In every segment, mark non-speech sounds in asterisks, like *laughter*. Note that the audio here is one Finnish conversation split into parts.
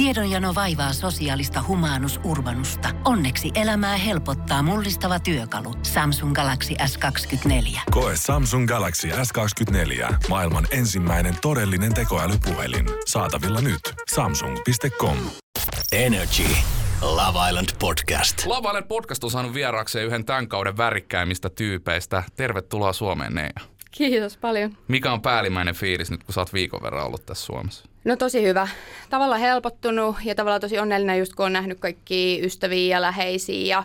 Tiedonjano vaivaa sosiaalista humanus urbanusta. Onneksi elämää helpottaa mullistava työkalu. Samsung Galaxy S24. Koe Samsung Galaxy S24. Maailman ensimmäinen todellinen tekoälypuhelin. Saatavilla nyt. Samsung.com. Energy. Love Island Podcast. Love Island Podcast on saanut vieraakseen yhden tämän kauden värikkäimmistä tyypeistä. Tervetuloa Suomeen, Neija. Kiitos paljon. Mikä on päällimmäinen fiilis nyt, kun sä oot viikon verran ollut tässä Suomessa? No tosi hyvä. Tavallaan helpottunut ja tavallaan tosi onnellinen just kun on nähnyt kaikki ystäviä ja läheisiä ja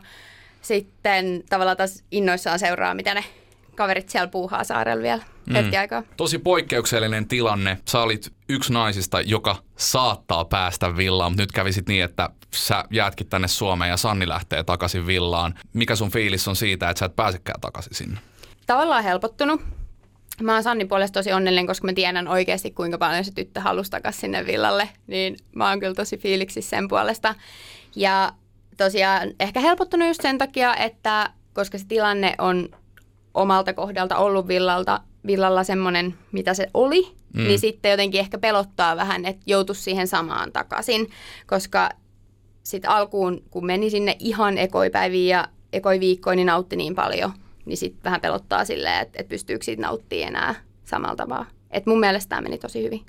sitten tavallaan taas innoissaan seuraa, mitä ne kaverit siellä puuhaa saarella vielä hetki aikaa. Tosi poikkeuksellinen tilanne. Sä olit yksi naisista, joka saattaa päästä villaan, mutta nyt kävisit niin, että sä jäätkin tänne Suomeen ja Sanni lähtee takaisin villaan. Mikä sun fiilis on siitä, että sä et pääsekään takaisin sinne? Tavallaan helpottunut. Mä oon Sannin puolesta tosi onnellinen, koska mä tiedän oikeasti kuinka paljon se tyttö halusi takaisin sinne villalle. Niin mä oon kyllä tosi fiiliksissä sen puolesta. Ja tosiaan ehkä helpottunut just sen takia, että koska se tilanne on omalta kohdalta ollut villalta, villalla semmoinen, mitä se oli, mm. niin sitten jotenkin ehkä pelottaa vähän, että joutuisi siihen samaan takaisin, koska sitten alkuun, kun meni sinne ihan ekoipäiviin ja ekoiviikkoin, niin nautti niin paljon, niin sitten vähän pelottaa silleen, että, että pystyykö siitä nauttimaan enää samalla tavalla. Et mun mielestä tämä meni tosi hyvin.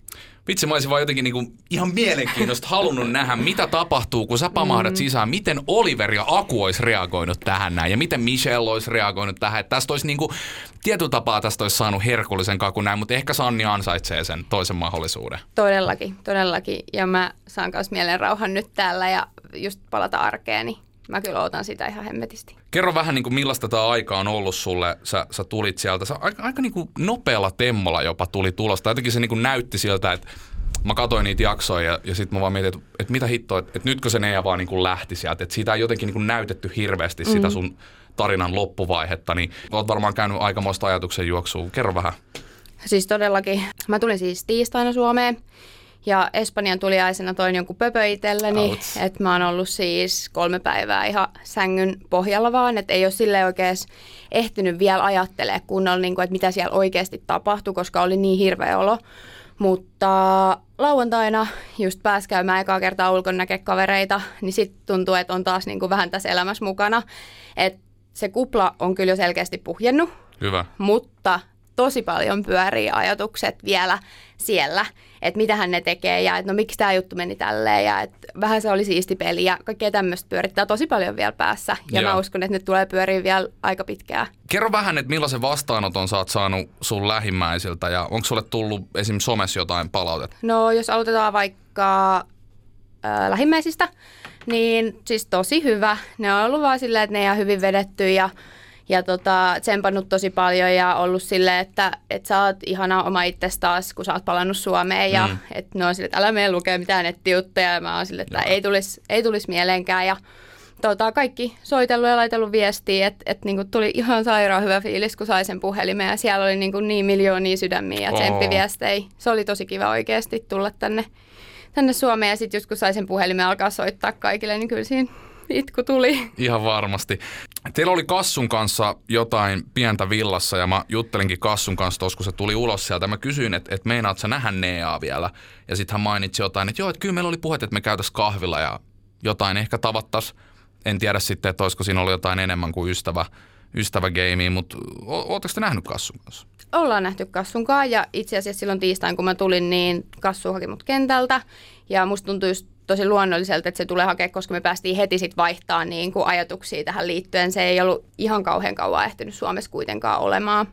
Vitsi, mä olisin vaan jotenkin niinku ihan mielenkiintoista halunnut nähdä, mitä tapahtuu, kun sä pamahdat mm. sisään. Miten Oliver ja Aku olisi reagoinut tähän näin ja miten Michelle olisi reagoinut tähän. Että tästä olisi niinku, tietyllä tapaa tästä olisi saanut herkullisen kakun näin, mutta ehkä Sanni ansaitsee sen toisen mahdollisuuden. Todellakin, todellakin. Ja mä saan myös mielen rauhan nyt täällä ja just palata arkeeni mä kyllä odotan sitä ihan hemmetisti. Kerro vähän niin kuin millaista tämä aika on ollut sulle. Sä, sä tulit sieltä, sä aika, aika niin kuin nopealla temmolla jopa tuli tulosta. Jotenkin se niin kuin näytti siltä, että mä katsoin niitä jaksoja ja, ja sitten mä vaan mietin, että, että mitä hittoa, että, että nytkö se Neija vaan niin kuin lähti sieltä. Että siitä ei jotenkin niin kuin näytetty hirveästi mm. sitä sun tarinan loppuvaihetta, niin oot varmaan käynyt aikamoista ajatuksen juoksua. Kerro vähän. Siis todellakin. Mä tulin siis tiistaina Suomeen ja Espanjan tuliaisena toin jonkun pöpö itselleni, että mä oon ollut siis kolme päivää ihan sängyn pohjalla vaan, että ei ole sille oikein ehtinyt vielä ajattelemaan kunnolla, niin kuin, että mitä siellä oikeasti tapahtui, koska oli niin hirveä olo. Mutta lauantaina just pääsi käymään ekaa kertaa ulkona kavereita, niin sitten tuntuu, että on taas niin kuin vähän tässä elämässä mukana. Että se kupla on kyllä jo selkeästi puhjennut. Hyvä. Mutta tosi paljon pyörii ajatukset vielä siellä, että mitähän ne tekee ja että no miksi tämä juttu meni tälleen ja että vähän se oli siisti peli ja kaikkea tämmöistä pyörittää tosi paljon vielä päässä ja Joo. mä uskon, että ne tulee pyöriä vielä aika pitkään. Kerro vähän, että millaisen vastaanoton sä oot saanut sun lähimmäisiltä ja onko sulle tullut esim. somessa jotain palautetta? No jos aloitetaan vaikka äh, lähimmäisistä, niin siis tosi hyvä. Ne on ollut vaan silleen, että ne on hyvin vedetty ja ja tota, tsempannut tosi paljon ja ollut silleen, että, että sä oot ihana oma itsesi taas, kun sä oot palannut Suomeen ja mm. että ne on silleen, että älä mene lukea mitään nettijuttuja. Ja mä oon silleen, että ei tulisi, ei tulisi mieleenkään. Ja tota, kaikki soitellut ja laitellut viestiä, että et, niinku tuli ihan sairaan hyvä fiilis, kun sai sen puhelimen. Ja siellä oli niinku niin miljoonia sydämiä ja tsemppiviestejä. Se oli tosi kiva oikeasti tulla tänne, tänne Suomeen. Ja sitten just kun sai sen puhelimen alkaa soittaa kaikille, niin kyllä siinä itku tuli. Ihan varmasti. Teillä oli Kassun kanssa jotain pientä villassa ja mä juttelinkin Kassun kanssa tuossa, kun se tuli ulos sieltä. Mä kysyin, että, että meinaat sä nähdä Neaa vielä? Ja sitten hän mainitsi jotain, että joo, että kyllä meillä oli puhet, että me käytäisiin kahvilla ja jotain ehkä tavattaisiin. En tiedä sitten, että olisiko siinä ollut jotain enemmän kuin ystävä, ystävä gamea, mutta ootteko te nähnyt Kassun kanssa? Ollaan nähty Kassun kanssa ja itse asiassa silloin tiistain, kun mä tulin, niin Kassu haki mut kentältä. Ja musta tuntui just tosi luonnolliselta, että se tulee hakea, koska me päästiin heti sitten vaihtaa niin kuin ajatuksia tähän liittyen. Se ei ollut ihan kauhean kauan ehtinyt Suomessa kuitenkaan olemaan.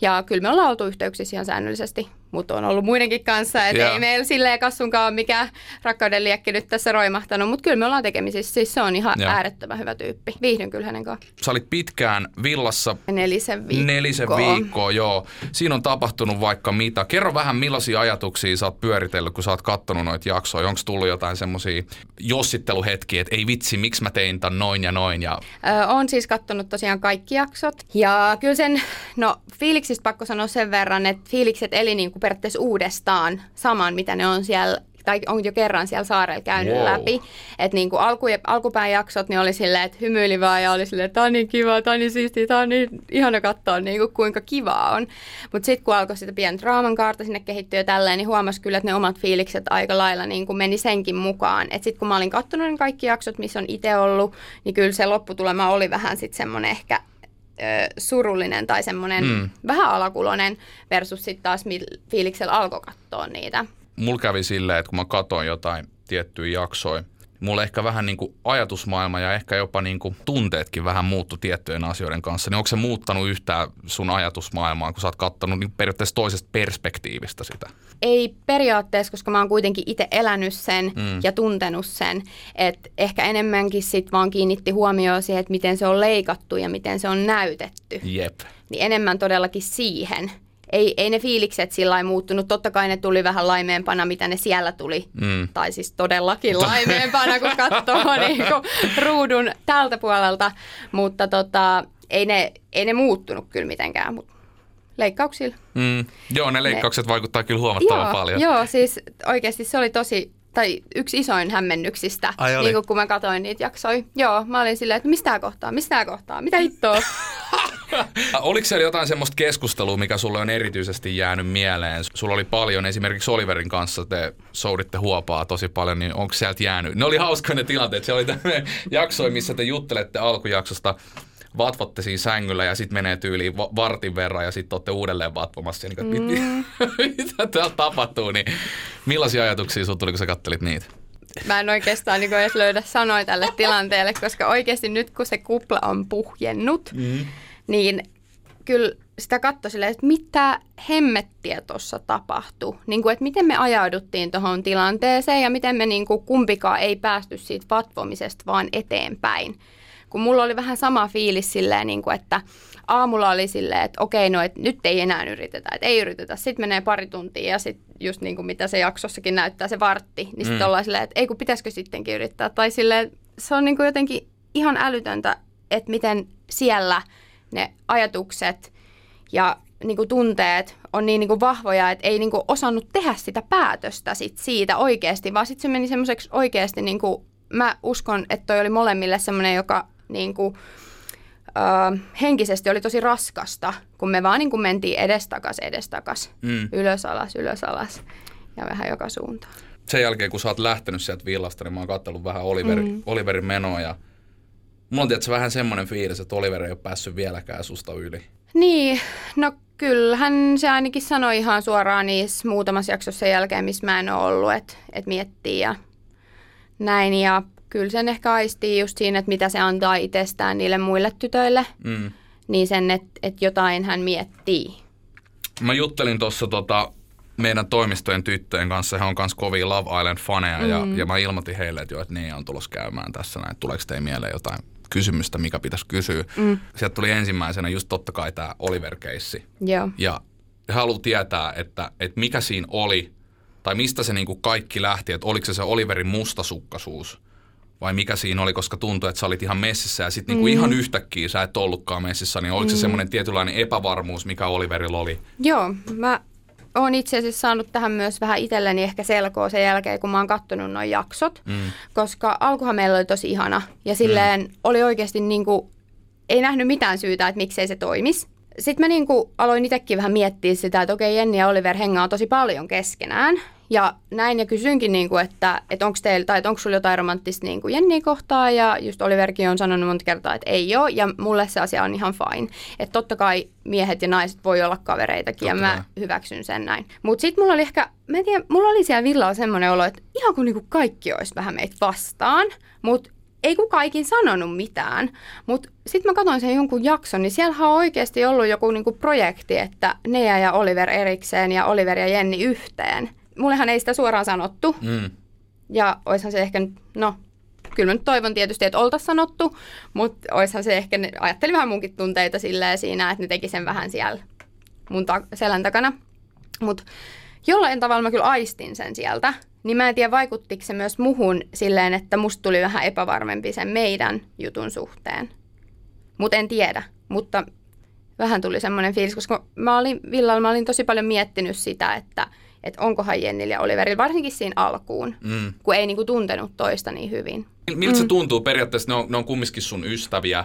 Ja kyllä me ollaan oltu yhteyksissä ihan säännöllisesti mutta on ollut muidenkin kanssa, että ei meillä silleen kassunkaan mikä rakkauden liekki nyt tässä roimahtanut, mutta kyllä me ollaan tekemisissä, siis se on ihan ja. äärettömän hyvä tyyppi. Viihdyn kyllä hänen kanssaan. Sä olit pitkään villassa. Nelisen viikkoa. Nelisen viikkoa, joo. Siinä on tapahtunut vaikka mitä. Kerro vähän millaisia ajatuksia sä oot pyöritellyt, kun sä oot kattonut noita jaksoja. Onko tullut jotain semmoisia jossitteluhetkiä, että ei vitsi, miksi mä tein tämän noin ja noin? Ja... Öö, on siis kattonut tosiaan kaikki jaksot. Ja kyllä sen, no fiiliksistä pakko sanoa sen verran, että fiilikset eli niin kuin periaatteessa uudestaan saman, mitä ne on siellä tai on jo kerran siellä saarella käynyt Wow. läpi. Että niin kuin alku, alkupään jaksot niin oli silleen, että hymyili vaan ja oli silleen, että tämä on niin kiva, tämä on niin siistiä, tämä on niin ihana katsoa niin kuin, kuinka kivaa on. Mutta sitten kun alkoi sitä pientä draaman kaarta sinne kehittyä ja tälleen, niin huomasi kyllä, että ne omat fiilikset aika lailla niin kuin meni senkin mukaan. Että sitten kun mä olin katsonut ne kaikki jaksot, missä on itse ollut, niin kyllä se lopputulema oli vähän sitten semmoinen ehkä surullinen tai semmoinen Mm. vähän alakulonen versus sitten taas mil- fiiliksellä alkoi katsoa niitä. mulla kävi silleen, että kun mä katsoin jotain tiettyjä jaksoja, mulla ehkä vähän niin kuin ajatusmaailma ja ehkä jopa niin kuin tunteetkin vähän muuttu tiettyjen asioiden kanssa, niin onko se muuttanut yhtään sun ajatusmaailmaa, kun sä oot katsonut niin periaatteessa toisesta perspektiivistä sitä? Ei periaatteessa, koska mä oon kuitenkin itse elänyt sen mm. ja tuntenut sen, että ehkä enemmänkin sit vaan kiinnitti huomioon siihen, että miten se on leikattu ja miten se on näytetty. Jep. Niin enemmän todellakin siihen. Ei, ei ne fiilikset sillä lailla muuttunut. Totta kai ne tuli vähän laimeempana, mitä ne siellä tuli. Mm. Tai siis todellakin *laughs* laimeempana, kun katsoo *laughs* niin ruudun tältä puolelta. Mutta tota, ei, ne, ei ne muuttunut kyllä mitenkään. Mut leikkauksilla. Mm. Joo, ne leikkaukset vaikuttaa kyllä huomattavan Joo, paljon. joo, siis oikeasti se oli tosi, tai yksi isoin hämmennyksistä, Ai oli? niin kun, kun mä katsoin niitä jaksoja. Joo, mä olin silleen, että mistä kohtaa, mistä kohtaa, mitä hittoa? *laughs* *laughs* Oliko siellä jotain semmoista keskustelua, mikä sulle on erityisesti jäänyt mieleen? Sulla oli paljon, esimerkiksi Oliverin kanssa te souditte huopaa tosi paljon, niin onko sieltä jäänyt? Ne oli hauskoja ne tilanteet. Siellä oli tämmöinen *laughs* jakso, missä te juttelette alkujaksosta vatvotte siinä sängyllä ja sitten menee tyyliin va- vartin verran ja sitten olette uudelleen vatvomassa. Ja niin mm. *laughs* mitä täällä tapahtuu? Niin millaisia ajatuksia sinulla tuli, kun sä kattelit niitä? Mä en oikeastaan niin edes löydä sanoja tälle tilanteelle, koska oikeasti nyt kun se kupla on puhjennut, mm. Niin kyllä sitä katsoi silleen, että mitä hemmettiä tuossa tapahtui. Niin kuin, että miten me ajauduttiin tuohon tilanteeseen ja miten me niin kuin kumpikaan ei päästy siitä vatvomisesta vaan eteenpäin. Kun mulla oli vähän sama fiilis silleen, niin kuin, että aamulla oli silleen, että okei, no että nyt ei enää yritetä, että ei yritetä. Sitten menee pari tuntia ja sitten just niin kuin mitä se jaksossakin näyttää, se vartti, niin sitten Mm. ollaan silleen, että ei kun pitäisikö sittenkin yrittää. Tai silleen, se on niin kuin jotenkin ihan älytöntä, että miten siellä ne ajatukset ja niin kuin tunteet on niin, niin kuin vahvoja, että ei niin kuin osannut tehdä sitä päätöstä sit siitä oikeasti, vaan sitten se meni semmoiseksi oikeasti, niin kuin, mä uskon, että toi oli molemmille semmoinen, joka niin kuin, ö, henkisesti oli tosi raskasta, kun me vaan niin kuin mentiin edestakas, edestakas, Mm. ylös, alas, ylös, alas ja vähän joka suuntaan. sen jälkeen, kun sä oot lähtenyt sieltä villasta, niin mä oon katsellut vähän Oliverin, mm. Oliverin menoa ja mulla on tietysti vähän semmoinen fiilis, että Oliver ei ole päässyt vieläkään susta yli. Niin, no kyllähän se ainakin sanoi ihan suoraan niissä muutamassa jaksossa sen jälkeen, missä mä en ole ollut, että et miettii ja näin. Ja kyllä sen ehkä aistii just siinä, että mitä se antaa itsestään niille muille tytöille, Mm. niin sen, että et jotain hän miettii. Mä juttelin tuossa tota, meidän toimistojen tyttöjen kanssa, he on kanssa kovia Love Island-faneja mm. ja, ja mä ilmoitin heille, että, jo, että ne on tulossa käymään tässä näin, tuleeko teidän mieleen jotain kysymystä, mikä pitäisi kysyä. Mm. Sieltä tuli ensimmäisenä just totta kai tämä Oliver-keissi. Joo. Ja haluavat tietää, että, että mikä siinä oli, tai mistä se niinku kaikki lähti, että oliko se se Oliverin mustasukkaisuus, vai mikä siinä oli, koska tuntui, että sä olit ihan messissä ja sitten niinku mm. ihan yhtäkkiä sä et ollutkaan messissä, niin oliko mm. se semmoinen tietynlainen epävarmuus, mikä Oliverilla oli? Joo, mä oon itse asiassa saanut tähän myös vähän itselleni ehkä selkoa sen jälkeen, kun mä oon kattonut noin jaksot, mm. koska alkuhan meillä oli tosi ihana ja silleen mm. oli oikeasti niin kuin, ei nähnyt mitään syytä, että miksei se toimisi. Sitten mä niin kuin aloin itsekin vähän miettiä sitä, että okei Jenni ja Oliver hengaa tosi paljon keskenään. Ja näin ja kysyinkin, niin kuin, että, että onko teillä, tai onko sulla jotain romanttista niin kuin Jenniä kohtaa. Ja just Oliverkin on sanonut monta kertaa, että ei ole. Ja mulle se asia on ihan fine. Että totta kai miehet ja naiset voi olla kavereitakin ja Totta mä kai. hyväksyn sen näin. Mutta sitten mulla oli ehkä, mä en tiedä, mulla oli siellä villalla semmoinen olo, että ihan kuin niinku kaikki olisi vähän meitä vastaan. Mutta ei kukaan ikin sanonut mitään. Mutta sitten mä katsoin sen jonkun jakson, niin siellä on oikeasti ollut joku niinku projekti, että Nea ja Oliver erikseen ja Oliver ja Jenni yhteen. Mullehan ei sitä suoraan sanottu. Mm. Ja oishan se ehkä, no kyllä mä nyt toivon tietysti, että oltaisiin sanottu, mutta oishan se ehkä, ajattelin vähän munkin tunteita silleen siinä, että ne teki sen vähän siellä mun ta- selän takana. Mutta jollain tavalla mä kyllä aistin sen sieltä, niin mä en tiedä vaikuttiko se myös muhun silleen, että musta tuli vähän epävarmempi sen meidän jutun suhteen. Mutta en tiedä, mutta vähän tuli semmoinen fiilis, koska mä olin, Villalla mä olin tosi paljon miettinyt sitä, että että onkohan Jennillä ja Oliverilla, varsinkin siinä alkuun, Mm. kun ei niinku tuntenut toista niin hyvin. Miltä se tuntuu? Periaatteessa ne on, ne on kumminkin sun ystäviä.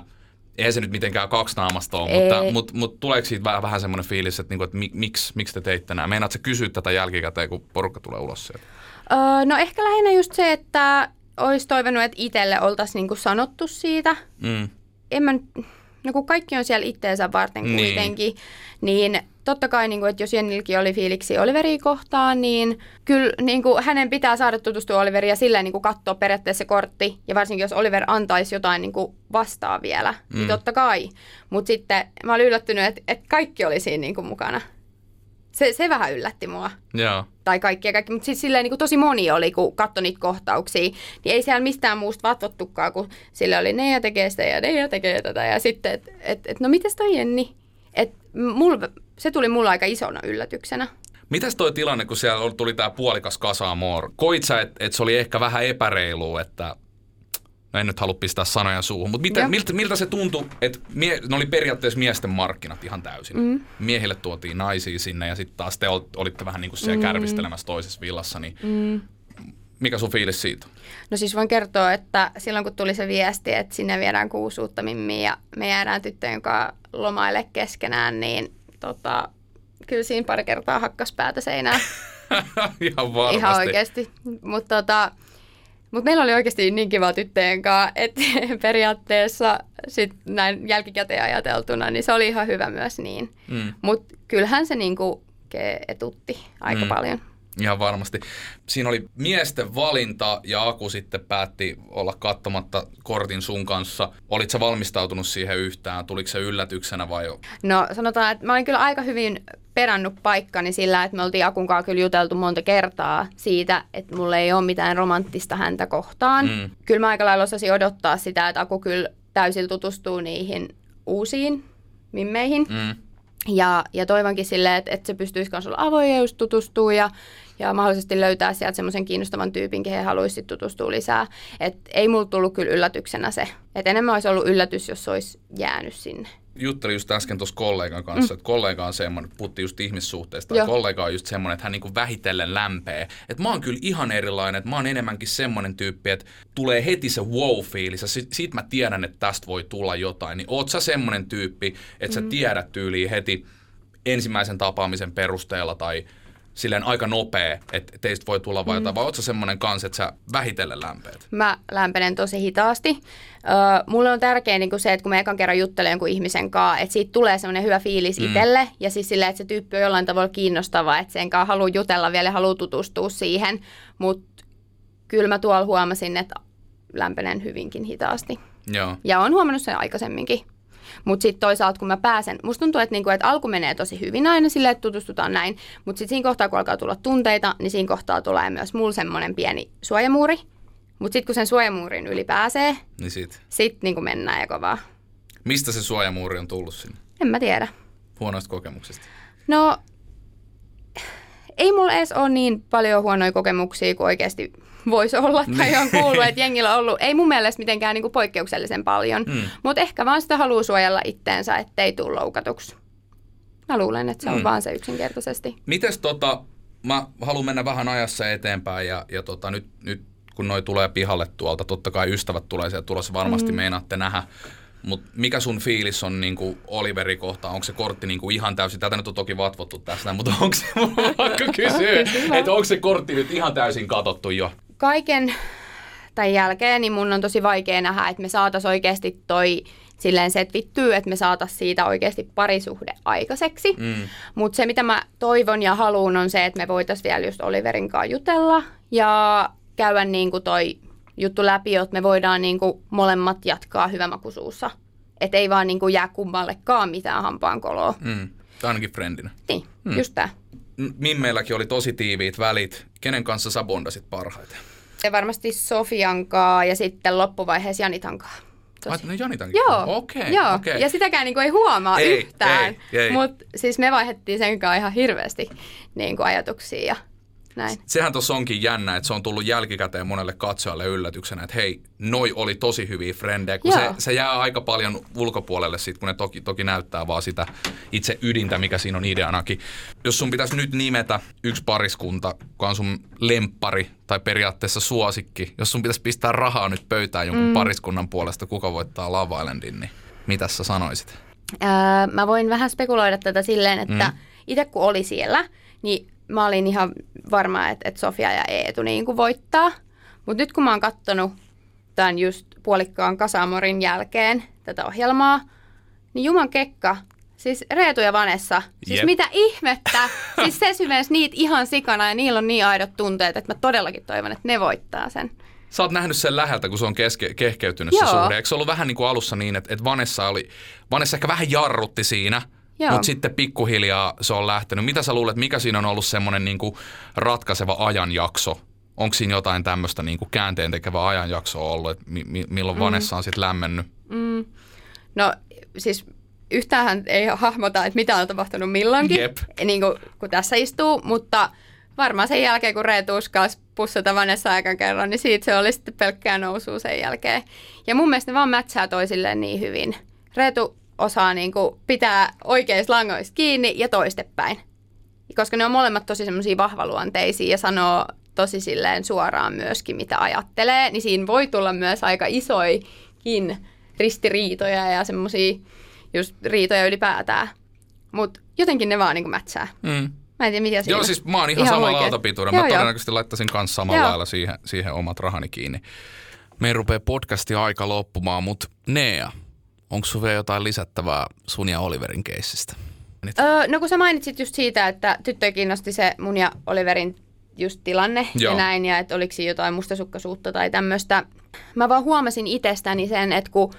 Eihän se nyt mitenkään kaksinaamasta ole, Ei. mutta, mutta, mutta tuleeko siitä vähän, vähän semmoinen fiilis, että, niinku, että mi, miksi, miksi te teitte nämä? Meinaat sä kysyä tätä jälkikäteen, kun porukka tulee ulos sieltä? Öö, no ehkä lähinnä just se, että olisi toivonut, että itselle oltaisiin niinku sanottu siitä. Mm. En mä, nyt- no kun kaikki on siellä itteensä varten Niin. kuitenkin, niin totta kai, niin kuin, että jos Jennilläkin oli fiiliksi Oliveria kohtaan, niin kyllä niin kuin, hänen pitää saada tutustua Oliveriin ja silleen niin kuin, katsoa periaatteessa se kortti. Ja varsinkin jos Oliver antaisi jotain niin kuin, vastaa vielä, mm. niin totta kai. Mutta sitten mä olin yllättynyt, että, että kaikki oli siinä niin kuin, mukana. Se, se vähän yllätti mua Joo. Tai kaikki ja kaikki, mutta siis silleen niin tosi moni oli, kun katsoi niitä kohtauksia, niin ei siellä mistään muusta vatvottukaan, kun sillä oli ne ja tekee sitä ja ne ja tekee tätä ja sitten, että et, et, no mites toi Jenni? Et mul, se tuli mulla aika isona yllätyksenä. Mitäs toi tilanne, kun siellä tuli tää puolikas kasaamoor? Koit sä, että et se oli ehkä vähän epäreilu, että no en nyt halua pistää sanoja suuhun, mutta miten, miltä, miltä se tuntui, että mie, ne oli periaatteessa miesten markkinat ihan täysin. Mm. Miehille tuotiin naisia sinne ja sitten taas te ol- olitte vähän niin kuin siellä mm. kärvistelemässä toisessa villassa, niin mm. mikä sun fiilis siitä? No siis voin kertoa, että silloin kun tuli se viesti, että sinne viedään kuusi uutta mimmiä ja me jäädään tyttöjen kanssa lomaille keskenään, niin tota, kyllä siinä pari kertaa hakkas päätä seinään. *laughs* ihan varmasti. Ihan oikeasti. Mutta tota, mut meillä oli oikeasti niin kiva tyttöjen kanssa, että *laughs* periaatteessa sit näin jälkikäteen ajateltuna, niin se oli ihan hyvä myös niin. Mm. Mutta kyllähän se niinku etutti aika mm. paljon. Ihan varmasti. Siinä oli miesten valinta ja Aku sitten päätti olla katsomatta kortin sun kanssa. Olit sä valmistautunut siihen yhtään? Tuliko se yllätyksenä vai jo? No sanotaan, että mä olin kyllä aika hyvin perannut paikkani sillä, että me oltiin Akun kanssa kyllä juteltu monta kertaa siitä, että mulla ei ole mitään romanttista häntä kohtaan. Mm. Mm. Kyllä mä aika lailla osasin odottaa sitä, että Aku kyllä täysin tutustuu niihin uusiin mimmeihin. Mm. Ja, ja toivonkin silleen, että, että se pystyisi myös olla avoin ja just tutustua ja, ja mahdollisesti löytää sieltä semmoisen kiinnostavan tyypin, kehen haluaisi tutustua lisää. Et ei mulla tullut kyllä yllätyksenä se. Et enemmän olisi ollut yllätys, jos se olisi jäänyt sinne. Juttelin just äsken tuossa kollegan kanssa, mm. että kollega on semmoinen, puhuttiin just ihmissuhteista, Joo. kollega on just semmoinen, että hän niinku vähitellen lämpee. Että mä oon kyllä ihan erilainen, että mä oon enemmänkin semmoinen tyyppi, että tulee heti se wow-fiilis, ja sit, sit mä tiedän, että tästä voi tulla jotain. Niin oot sä semmoinen tyyppi, että sä tiedät tyyliin heti ensimmäisen tapaamisen perusteella, tai silleen aika nopea, että teistä voi tulla vai jotain, vai oot sä semmoinen kanssa, että sä vähitellen lämpeet? Mä lämpenen tosi hitaasti. Öö, mulle on tärkeää niin se, että kun mä ekan kerran juttelen jonkun ihmisen kanssa, että siitä tulee semmoinen hyvä fiilis mm. itselle. Ja siis silleen, että se tyyppi on jollain tavalla kiinnostava, että sen kanssa haluaa jutella vielä ja haluaa tutustua siihen. Mutta kyllä mä tuolla huomasin, että lämpenen hyvinkin hitaasti. Joo. Ja on huomannut sen aikaisemminkin. Mutta sitten toisaalta, kun mä pääsen, musta tuntuu, että, niinku, että alku menee tosi hyvin aina silleen, että tutustutaan näin. Mutta sitten siinä kohtaa, kun alkaa tulla tunteita, niin siinä kohtaa tulee myös mulla semmoinen pieni suojamuuri. Mutta sitten kun sen suojamuurin yli pääsee, Niin sit. sitten niinku mennään ja kovaa. Mistä se suojamuuri on tullut sinne? En mä tiedä. Huonoista kokemuksista. No, ei mulla edes ole niin paljon huonoja kokemuksia kuin oikeasti voisi olla tai on kuullut, että jengillä on ollut. Ei mun mielestä mitenkään niinku poikkeuksellisen paljon, Mm. mutta ehkä vaan sitä haluaa suojella itteensä, ettei tule loukatuksi. Mä luulen, että se on Mm. vaan se yksinkertaisesti. Mites tota, mä haluan mennä vähän ajassa eteenpäin ja, ja tota, nyt, nyt kun noi tulee pihalle tuolta, totta kai ystävät tulee sieltä tulossa, varmasti mm. meinaatte nähdä. Mutta mikä sun fiilis on niinku Oliveri kohtaan? Onko se kortti niinku ihan täysin, tätä nyt on toki vatvottu tästä, mutta *laughs* onko se, pakko kysyä, että onko se kortti nyt ihan täysin katottu jo? Kaiken tämän jälkeen niin mun on tosi vaikea nähdä, että me saatais oikeasti toi silleen setvittyy, että me saatais siitä oikeasti parisuhde aikaiseksi. Mm. Mutta se, mitä mä toivon ja haluan, on se, että me voitaisiin vielä just Oliverin kanssa jutella ja käydä niin kuin toi juttu läpi, että me voidaan niin kuin molemmat jatkaa hyvämakuisuussa. Että ei vaan niin kuin jää kummallekaan mitään hampaankoloa. Mm. Tai ainakin friendinä. Niin, hmm. just tää. Mimmeilläkin oli tosi tiiviit välit. Kenen kanssa sä bondasit parhaiten? Ja varmasti Sofian kanssa ja sitten loppuvaiheessa Janitan kanssa. Ai, no Janitankin. Joo, Okei, joo. okei. ja sitäkään niin kuin ei huomaa Ei, yhtään. ei, ei. Mutta siis me vaihdettiin sen kanssa ihan hirveästi niin kuin ajatuksia. Ja näin. Sehän tuossa onkin jännä, että se on tullut jälkikäteen monelle katsojalle yllätyksenä, että hei, noi oli tosi hyviä frendejä, kun se, Joo. se jää aika paljon ulkopuolelle sit, kun ne toki, toki näyttää vaan sitä itse ydintä, mikä siinä on ideanakin. Jos sun pitäisi nyt nimetä yksi pariskunta, joka on sun lemppari tai periaatteessa suosikki, jos sun pitäisi pistää rahaa nyt pöytään jonkun mm. pariskunnan puolesta, kuka voittaa Love Islandin, niin mitä sä sanoisit? Öö, mä voin vähän spekuloida tätä silleen, että mm. itse kun oli siellä, niin mä olin ihan varma, että, että Sofia ja Eetu niin kuin voittaa. Mutta nyt kun mä oon kattonut tämän just puolikkaan Kasamorin jälkeen tätä ohjelmaa, niin Juman kekka, siis Reetu ja Vanessa, siis Jep. mitä ihmettä, *laughs* siis se syvensi niitä ihan sikana ja niillä on niin aidot tunteet, että mä todellakin toivon, että ne voittaa sen. Sä oot nähnyt sen läheltä, kun se on keske, kehkeytynyt Joo. se suhde. Eikö se ollut vähän niin kuin alussa niin, että, että Vanessa, oli, Vanessa ehkä vähän jarrutti siinä. Mutta sitten pikkuhiljaa se on lähtenyt. Mitä sä luulet, mikä siinä on ollut semmoinen niin kuin ratkaiseva ajanjakso? Onko siinä jotain tämmöistä niin kuin käänteen tekevää ajanjaksoa ollut, että mi, mi, milloin Vanessa on sitten lämmennyt? No siis yhtään ei hahmota, että mitä on tapahtunut milloinkin, Jep. niin kuin, kun tässä istuu, mutta varmaan sen jälkeen, kun Reetu uskalsi pussata Vanessa aikan kerran, niin siitä se oli sitten pelkkää nousua sen jälkeen. Ja mun mielestä ne vaan mätsää toisilleen niin hyvin. Reetu osaa niin kuin, pitää oikeista langoista kiinni ja toistepäin. Koska ne on molemmat tosi semmoisia vahvaluonteisia ja sanoo tosi silleen suoraan myöskin, mitä ajattelee, niin siinä voi tulla myös aika isoikin ristiriitoja ja semmoisia just riitoja ylipäätään. Mutta jotenkin ne vaan niinku mätsää. Mm. Mä en tiedä, mitä siinä Joo, siis mä oon ihan, ihan samalla oikein. lautapituudella. Mä Joo, todennäköisesti laittaisin kanssa samalla Joo. lailla siihen, siihen omat rahani kiinni. Meidän rupeaa podcastin aika loppumaan, mutta Nea, onko vielä jotain lisättävää sun ja Oliverin keissistä? Öö, no kun sä mainitsit just siitä, että tyttöä kiinnosti se mun ja Oliverin just tilanne Joo. ja näin, ja että oliko siinä jotain mustasukkaisuutta tai tämmöistä. Mä vaan huomasin itsestäni sen, että kun,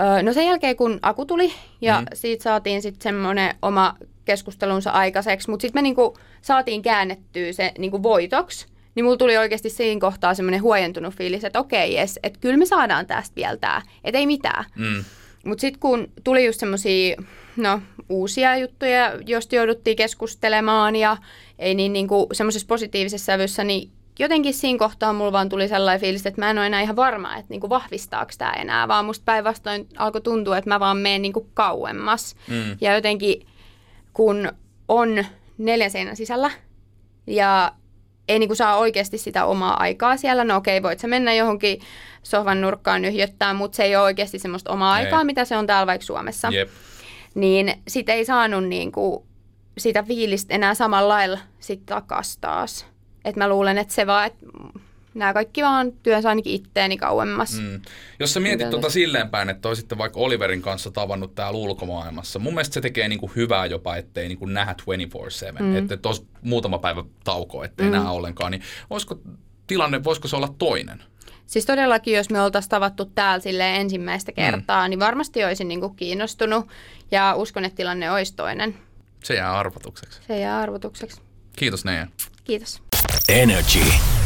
öö, no sen jälkeen kun Aku tuli, ja mm. siitä saatiin sitten semmoinen oma keskustelunsa aikaiseksi, mutta sitten me niinku saatiin käännettyä se niinku voitoksi, niin mulla tuli oikeasti siinä kohtaa semmoinen huojentunut fiilis, että okei, jes, että kyllä me saadaan tästä vielä tää, että ei mitään. Mm. Mutta sitten kun tuli just semmoisia no, uusia juttuja, joista jouduttiin keskustelemaan ja ei niin niinku semmoisessa positiivisessa sävyssä, niin jotenkin siinä kohtaa mulla vaan tuli sellainen fiilis, että mä en ole enää ihan varma, että niinku vahvistaako tämä enää, vaan musta päinvastoin alkoi tuntua, että mä vaan menen niinku kauemmas. Mm. Ja jotenkin kun on neljän seinän sisällä ja ei niinku saa oikeasti sitä omaa aikaa siellä. No okei, voit sä mennä johonkin sohvan nurkkaan nyhjöttää, mutta se ei ole oikeasti semmoista omaa Ei. aikaa, mitä se on täällä vaikka Suomessa. Jep. Niin sit ei saanut niinku sitä fiilistä enää samalla lailla sit takas taas. Et mä luulen, että se vaan, että nämä kaikki vaan työnsä ainakin itteeni kauemmas. Mm. Mm. Jos sä mietit tuota silleen päin, että olisitte vaikka Oliverin kanssa tavannut täällä ulkomaailmassa, mun mielestä se tekee niinku hyvää jopa, ettei niinku nähdä 24-7, mm. että et olisi muutama päivä tauko, ettei mm. näe ollenkaan, niin olisiko tilanne, voisiko se olla toinen? Siis todellakin, jos me oltaisiin tavattu täällä silleen ensimmäistä kertaa, mm. niin varmasti olisin niinku kiinnostunut ja uskon, että tilanne olisi toinen. Se jää arvotukseksi. Se jää arvotukseksi. Kiitos Neija. Kiitos. Energy.